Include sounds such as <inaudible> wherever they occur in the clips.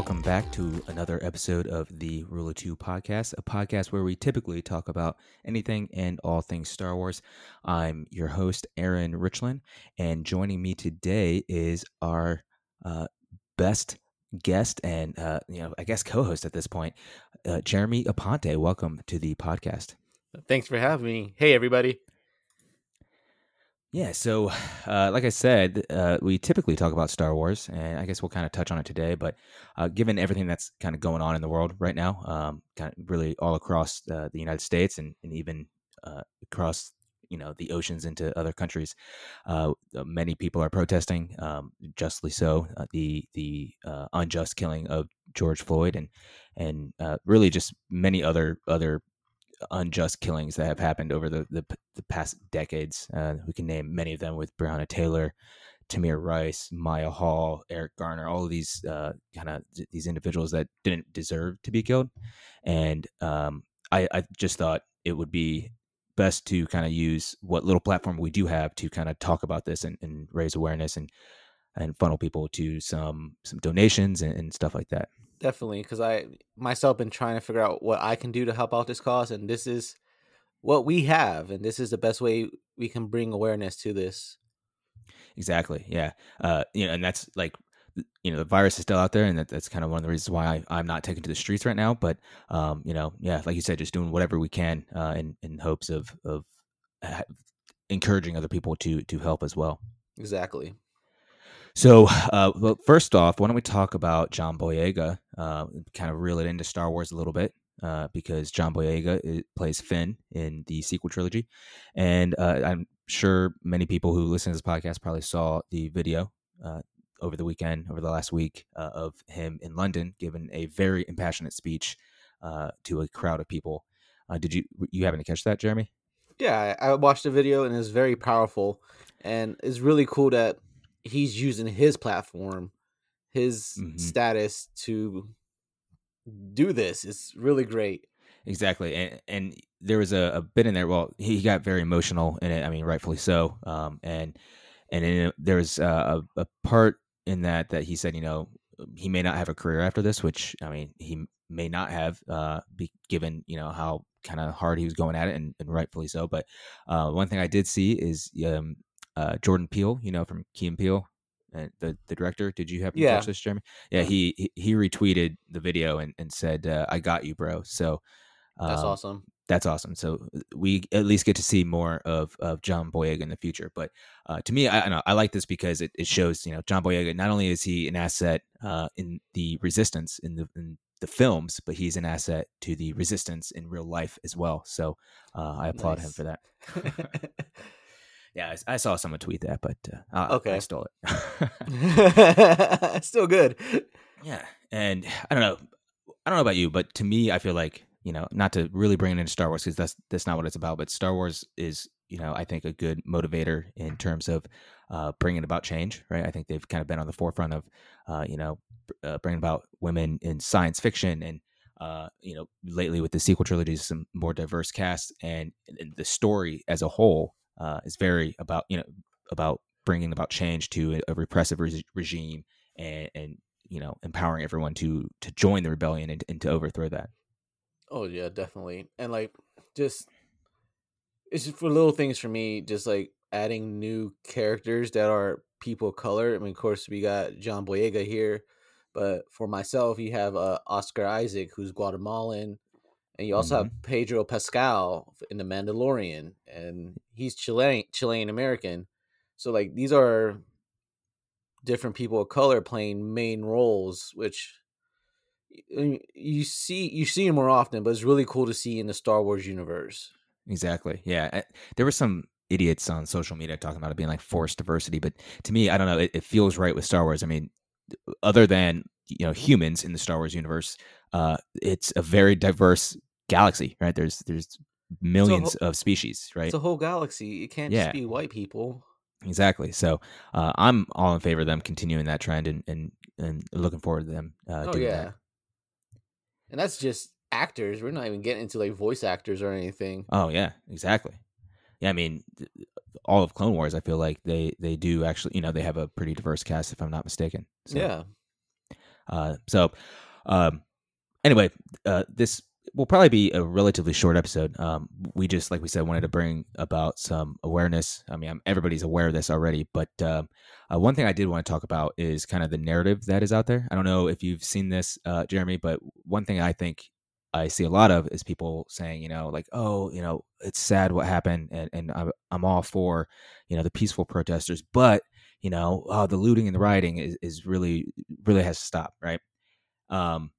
welcome back to another episode of the Rule of Two podcast, a podcast where we typically talk about anything and all things Star Wars. I'm your host, Aaron Richland, and joining me today is our uh, best guest and, uh, you know, I guess co host at this point, uh, Jeremy Aponte. Welcome to the podcast. Thanks for having me. Hey, everybody. Yeah, so uh, like I said, uh, we typically talk about Star Wars, and I guess we'll kind of touch on it today. But uh, given everything that's kind of going on in the world right now, um, kind of really all across uh, the United States and, and even uh, across you know the oceans into other countries, uh, many people are protesting, um, justly so, the the unjust killing of George Floyd and and really just many other other unjust killings that have happened over the the, the past decades. Uh, we can name many of them with Breonna Taylor, Tamir Rice, Maya Hall, Eric Garner, all of these uh, kind of these individuals that didn't deserve to be killed. And um, I, I just thought it would be best to kind of use what little platform we do have to kind of talk about this and, and raise awareness and and funnel people to some some donations and, and stuff like that. Definitely because i myself been trying to figure out what i can do to help out this cause and this is what we have and this is the best way we can bring awareness to this. Exactly yeah. Uh you know and that's like you know the virus is still out there and that, that's kind of one of the reasons why I, am not taking to the streets right now but um you know yeah like you said just doing whatever we can uh in in hopes of of encouraging other people to to help as well. Exactly so, uh, well, first off, why don't we talk about John Boyega? Uh, kind of reel it into Star Wars a little bit, uh, because John Boyega plays Finn in the sequel trilogy, and uh, I'm sure many people who listen to this podcast probably saw the video uh, over the weekend, over the last week, uh, of him in London giving a very impassionate speech to a crowd of people. did you you happen to catch that, Jeremy? Yeah, I watched the video and it's very powerful, and it's really cool that he's using his platform, his mm-hmm. status to do this. It's really great. Exactly, and and there was a, a bit in there. Well, he got very emotional in it. I mean, rightfully so. Um, and and in, there was a, a part in that that he said, you know, he may not have a career after this, which I mean, he may not have, uh, be given you know how kind of hard he was going at it, and, and rightfully so. But uh, one thing I did see is um, uh, Jordan Peele, you know, from Key and Peele, uh, the the director. Did you happen yeah. to catch this, Jeremy? Yeah, he he, he retweeted the video and, and said, uh, "I got you, bro." So um, that's awesome. That's awesome. So we at least get to see more of, of John Boyega in the future. But uh, to me, I, I, know, I like this because it, it shows you know John Boyega. Not only is he an asset uh, in the resistance in the in the films, but he's an asset to the resistance in real life as well. So uh, I applaud nice. him for that. <laughs> Yeah, I, I, saw someone tweet that, but uh, okay, I stole it. <laughs> Still good. Yeah, and I don't know, I don't know about you, but to me, I feel like you know, not to really bring it into Star Wars because that's that's not what it's about. But Star Wars is, you know, I think a good motivator in terms of uh, bringing about change. Right? I think they've kind of been on the forefront of, uh, you know, uh, bringing about women in science fiction and uh, you know, lately with the sequel trilogies, some more diverse cast and, and the story as a whole uh, is very about you know about bringing about change to a, repressive re- regime and, and you know empowering everyone to to join the rebellion and, and to overthrow that. Oh yeah, definitely, and like just it's just for little things for me, just like adding new characters that are people of color. I mean, of course, we got John Boyega here, but for myself, you have uh, Oscar Isaac, who's Guatemalan and you also mm-hmm. have Pedro Pascal in The Mandalorian, and he's Chilean Chilean American. So like these are different people of color playing main roles, which you see you see them more often, but it's really cool to see in the Star Wars universe. Exactly. Yeah, there were some idiots on social media talking about it being like forced diversity, but to me, I don't know. It, it feels right with Star Wars. I mean, other than you know humans in the Star Wars universe, uh, it's a very diverse galaxy, right? There's there's millions whole, of species, right? It's a whole galaxy. It can't yeah. just be white people. Exactly. So uh, I'm all in favor of them continuing that trend and and, and looking forward to them uh, oh, doing yeah. that. And that's just actors. We're not even getting into like voice actors or anything. Oh yeah, exactly. Yeah, I mean, all of Clone Wars, I feel like they they do actually, you know, they have a pretty diverse cast, if I'm not mistaken. So. Yeah. Uh, so, um, anyway, uh, this will probably be a relatively short episode. Um, we just, like we said, wanted to bring about some awareness. I mean, everybody's aware of this already, but um, uh, one thing I did want to talk about is kind of the narrative that is out there. I don't know if you've seen this, uh, Jeremy, but one thing I think I see a lot of is people saying, you know, like, oh, you know, it's sad what happened, and, and I'm, I'm all for, you know, the peaceful protesters, but you know, oh, the looting and the rioting is, is really, really has to stop, right? Um,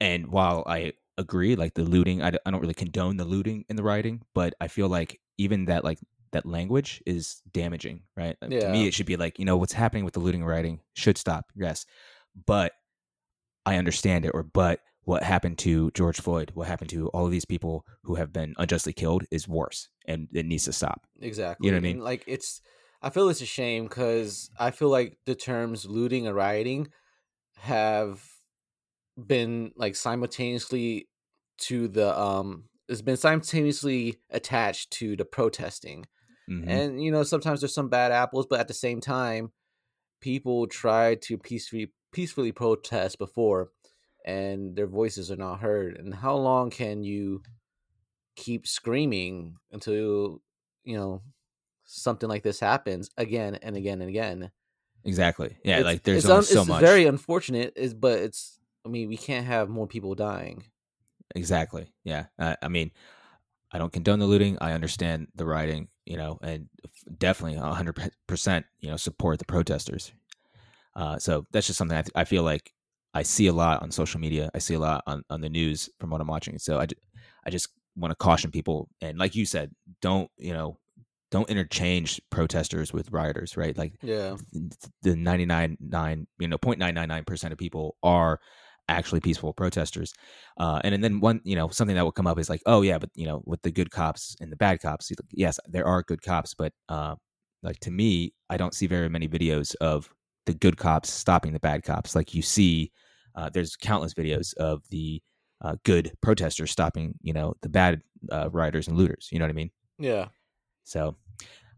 and while I agree, like the looting, I, I don't really condone the looting and the rioting, but I feel like even that, like that language is damaging, right? Yeah. To me, it should be like, you know, what's happening with the looting and rioting should stop, yes, but I understand it, or but what happened to George Floyd, what happened to all of these people who have been unjustly killed is worse and it needs to stop. Exactly. You know what I mean? And, like it's I feel it's a shame cuz I feel like the terms looting and rioting have been like simultaneously to the um it's been simultaneously attached to the protesting. Mm-hmm. And you know, sometimes there's some bad apples, but at the same time people try to peacefully peacefully protest before and their voices are not heard. And how long can you keep screaming until you know something like this happens again and again and again? Exactly. Yeah, it's, like there's it's, un- so it's much. very unfortunate, is but it's. I mean, we can't have more people dying. Exactly. Yeah. I, I mean, I don't condone the looting. I understand the rioting, you know, and definitely 100%, you know, support the protesters. Uh, so that's just something I, th- I feel like I see a lot on social media. I see a lot on, on the news from what I'm watching. So I, I just want to caution people. And like you said, don't, you know, don't interchange protesters with rioters, right? Like yeah, the 99, nine, you know, 0.999% of people are actually peaceful protesters. Uh, and, and then one, you know, something that will come up is like, oh yeah, but you know, with the good cops and the bad cops, yes, there are good cops, but uh, like to me, I don't see very many videos of the good cops stopping the bad cops. Like you see uh, there's countless videos of the uh, good protesters stopping, you know, the bad uh, rioters and looters. You know what I mean? Yeah. So,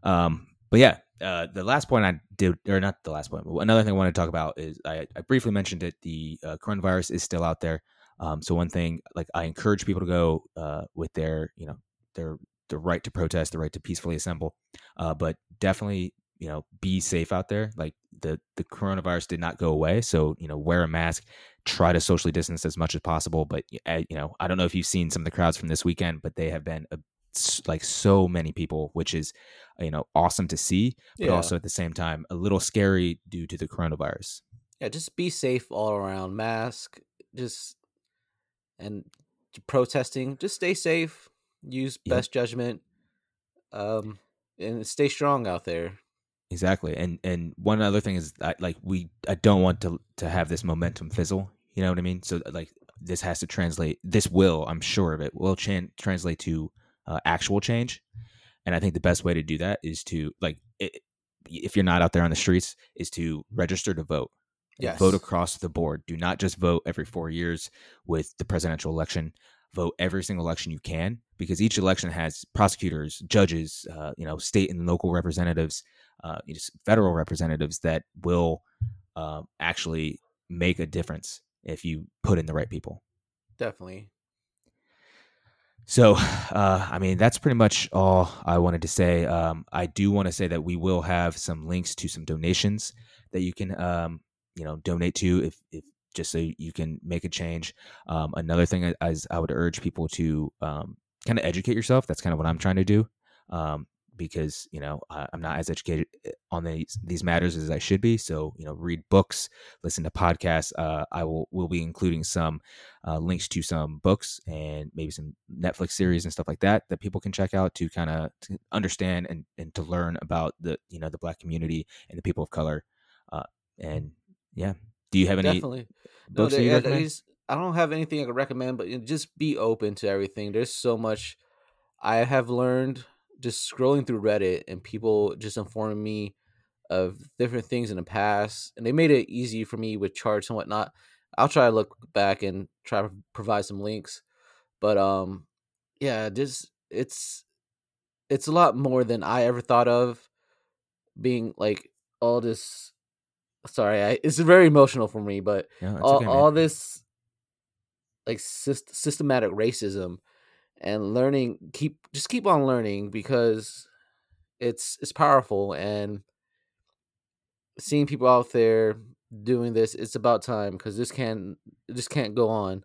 um, but yeah, uh, the last point I did, or not the last point, another thing I want to talk about is I, I briefly mentioned it. The uh, coronavirus is still out there. Um, so one thing, like I encourage people to go uh, with their, you know, their the right to protest, the right to peacefully assemble, uh, but definitely you know be safe out there like the the coronavirus did not go away so you know wear a mask try to socially distance as much as possible but eh, you know i don't know if you've seen some of the crowds from this weekend but they have been a, like so many people which is you know awesome to see but yeah. also at the same time a little scary due to the coronavirus yeah just be safe all around mask just and protesting just stay safe use best judgment um and stay strong out there Exactly. And and one other thing is I, like we I don't want to to have this momentum fizzle. You know what I mean? So like this has to translate. This will, I'm sure of it, will chan- translate to uh, actual change. And I think the best way to do that is to like it, if you're not out there on the streets is to register to vote. Yes. Vote across the board. Do not just vote every 4 years with the presidential election. Vote every single election you can because each election has prosecutors, judges, uh, you know, state and local representatives uh, federal representatives that will uh, actually make a difference if you put in the right people. Definitely. So, <sighs> uh, I mean, that's pretty much all I wanted to say. Um, I do want to say that we will have some links to some donations that you can, um, you know, donate to if, if just so you can make a change. Um, another thing is I would urge people to kind of educate yourself. That's kind of what I'm trying to do. Because you know I, am not as educated eh, on these these matters as I should be. So you know, read books, listen to podcasts. Uh, I will will be including some uh, links to some books and maybe some Netflix series and stuff like that that people can check out to kind of understand and and to learn about the you know the Black community and the people of color. Uh, and yeah, do you have any definitely books no, yeah, I don't have anything I could recommend, but just be open to everything. There's so much I have learned just scrolling through Reddit and people just informing me of different things in the past, and they made it easy for me with charts and whatnot. I'll try to look back and try to provide some links, but um, yeah, just it's it's a lot more than I ever thought of. Being like all this sorry, I, it's very emotional for me, but Yeah, all, okay, all this like syst- systematic racism and learning keep just keep on learning because it's it's powerful and seeing people out there doing this it's about time because this can this can't go on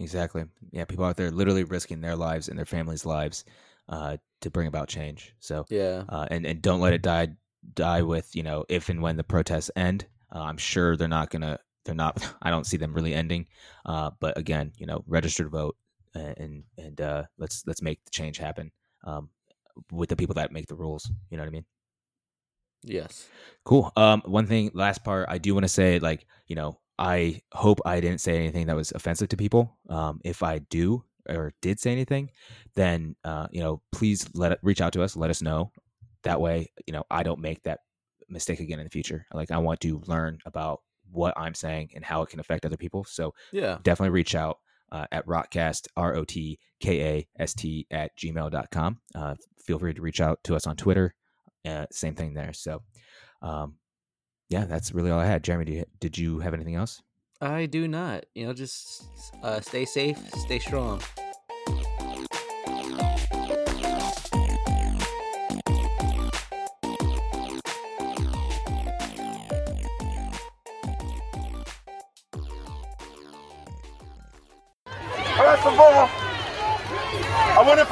Exactly. Yeah, people out there literally risking their lives and their families' lives uh, to bring about change. So, yeah uh, and and don't let it die die with you know if and when the protests end. Uh, I'm sure they're not gonna. They're not. <laughs> I don't see them really ending. Uh, but again, you know, register to vote and and uh, let's let's make the change happen um, with the people that make the rules. You know what I mean? yes Cool. Um, one thing, last part, I do want to say, like, you know, I hope I didn't say anything that was offensive to people. Um, if I do or did say anything, then uh, you know, please let it reach out to us, let us know. That way, you know, I don't make that mistake again in the future. Like, I want to learn about what I'm saying and how it can affect other people. So yeah definitely reach out uh, at rotcast r-o-t-k-a-s-t at gmail.com uh, feel free to reach out to us on twitter uh, same thing there. So um, yeah that's really all i had. Jeremy you, did you have anything else? I do not. You know just uh stay safe stay strong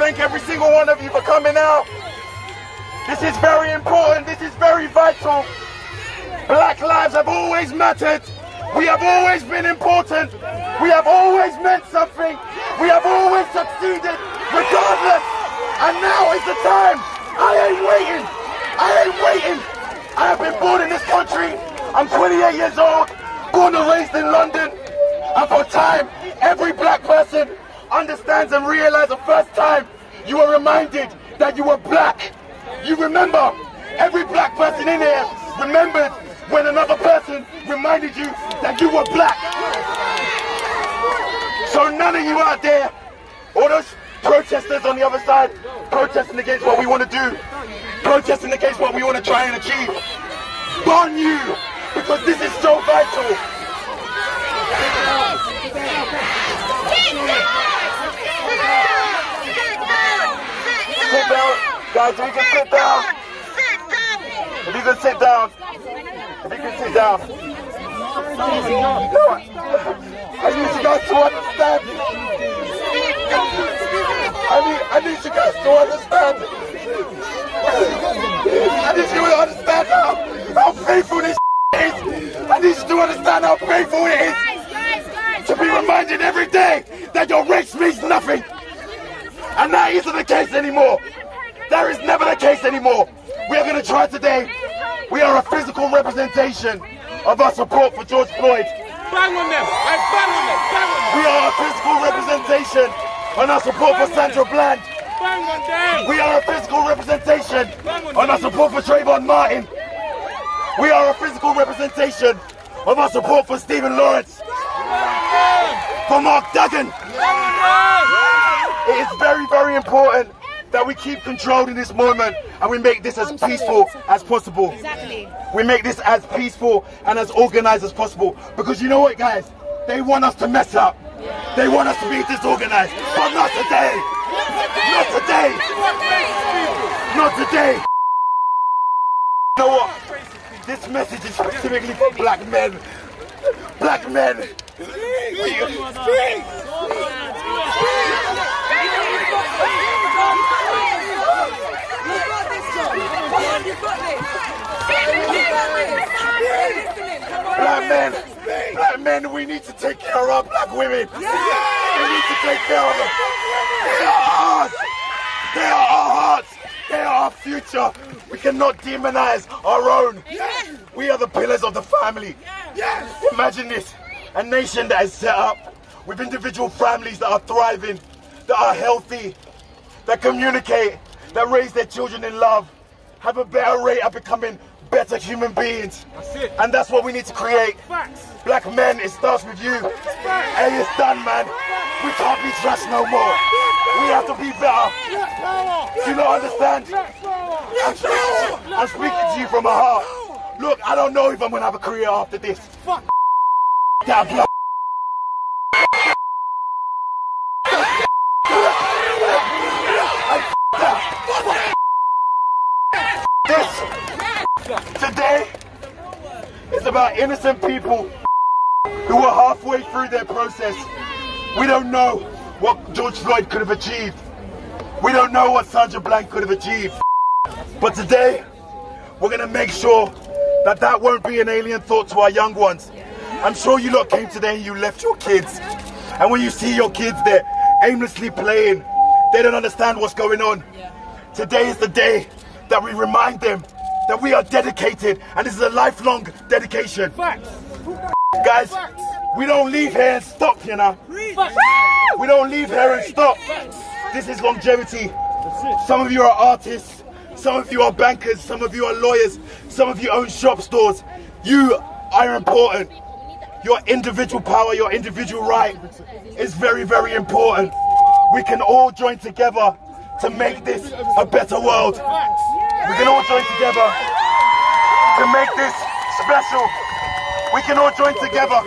thank every single one of you for coming out. This is very important. This is very vital. Black lives have always mattered. We have always been important. We have always meant something. We have always succeeded, regardless. And now is the time. I ain't waiting. I ain't waiting. I have been born in this country. I'm 28 years old, born and raised in London. And for time, every black person understands and realizes the first time you are reminded that you were black. You remember, every black person in here remembered when another person reminded you that you were black. So none of you out there, all those protesters on the other side, protesting against what we want to do, protesting against what we want to try and achieve, burn you, because this is so vital. Sit down, guys. You can sit down. If you can sit down. If you can sit down. No, I need you guys to understand. I need, I need you guys to understand. I need you to understand how, how painful this <laughs> is. I need you to understand how painful it is to be reminded every day that your race means nothing. And that isn't the case anymore. That is never the case anymore. We are going to try today. We are a physical representation of our support for George Floyd. Bang on them! Hey, bang on them! Bang on them! We are a physical representation on our support for Sandra Bland. Bang on them! We are a physical representation on our support for Trayvon Martin. We are a physical representation of our support for Stephen Lawrence. For Mark Duggan. It is very, very important that we keep control in this moment and we make this as peaceful as possible. Exactly. We make this as peaceful and as organized as possible. Because you know what, guys? They want us to mess up. They want us to be disorganized. But not today. Not today. Not today. You know what? This message is specifically for black men. Black men. Black men. Black men, we need to take care of black women. We need to take care of them. They are ours. They are our hearts. They are our future. We cannot demonize our own. We are the pillars of the family. Imagine this a nation that is set up with individual families that are thriving, that are healthy, that communicate, that raise their children in love, have a better rate of becoming better human beings. it. And that's what we need to create. Facts. Black men, it starts with you. Hey, it's done, man. We can't be trashed no more. We have to be better. Do you not understand? I'm speaking, to you from my heart. Look, I don't know if I'm gonna have a career after this. Fuck that blood. This today is about innocent people who were halfway through their process. We don't know what George Floyd could have achieved. We don't know what Sandra Bland could have achieved. But today, we're gonna make sure that that won't be an alien thought to our young ones. I'm sure you lot came today and you left your kids. And when you see your kids there aimlessly playing, they don't understand what's going on. Today is the day that we remind them that we are dedicated and this is a lifelong dedication. Guys, we don't leave here and stop, you know. We don't leave here and stop. This is longevity. Some of you are artists, some of you are bankers, some of you are lawyers, some of you own shop stores. You are important. Your individual power, your individual right is very, very important. We can all join together to make this a better world. We can all join together to make this special. We can all join together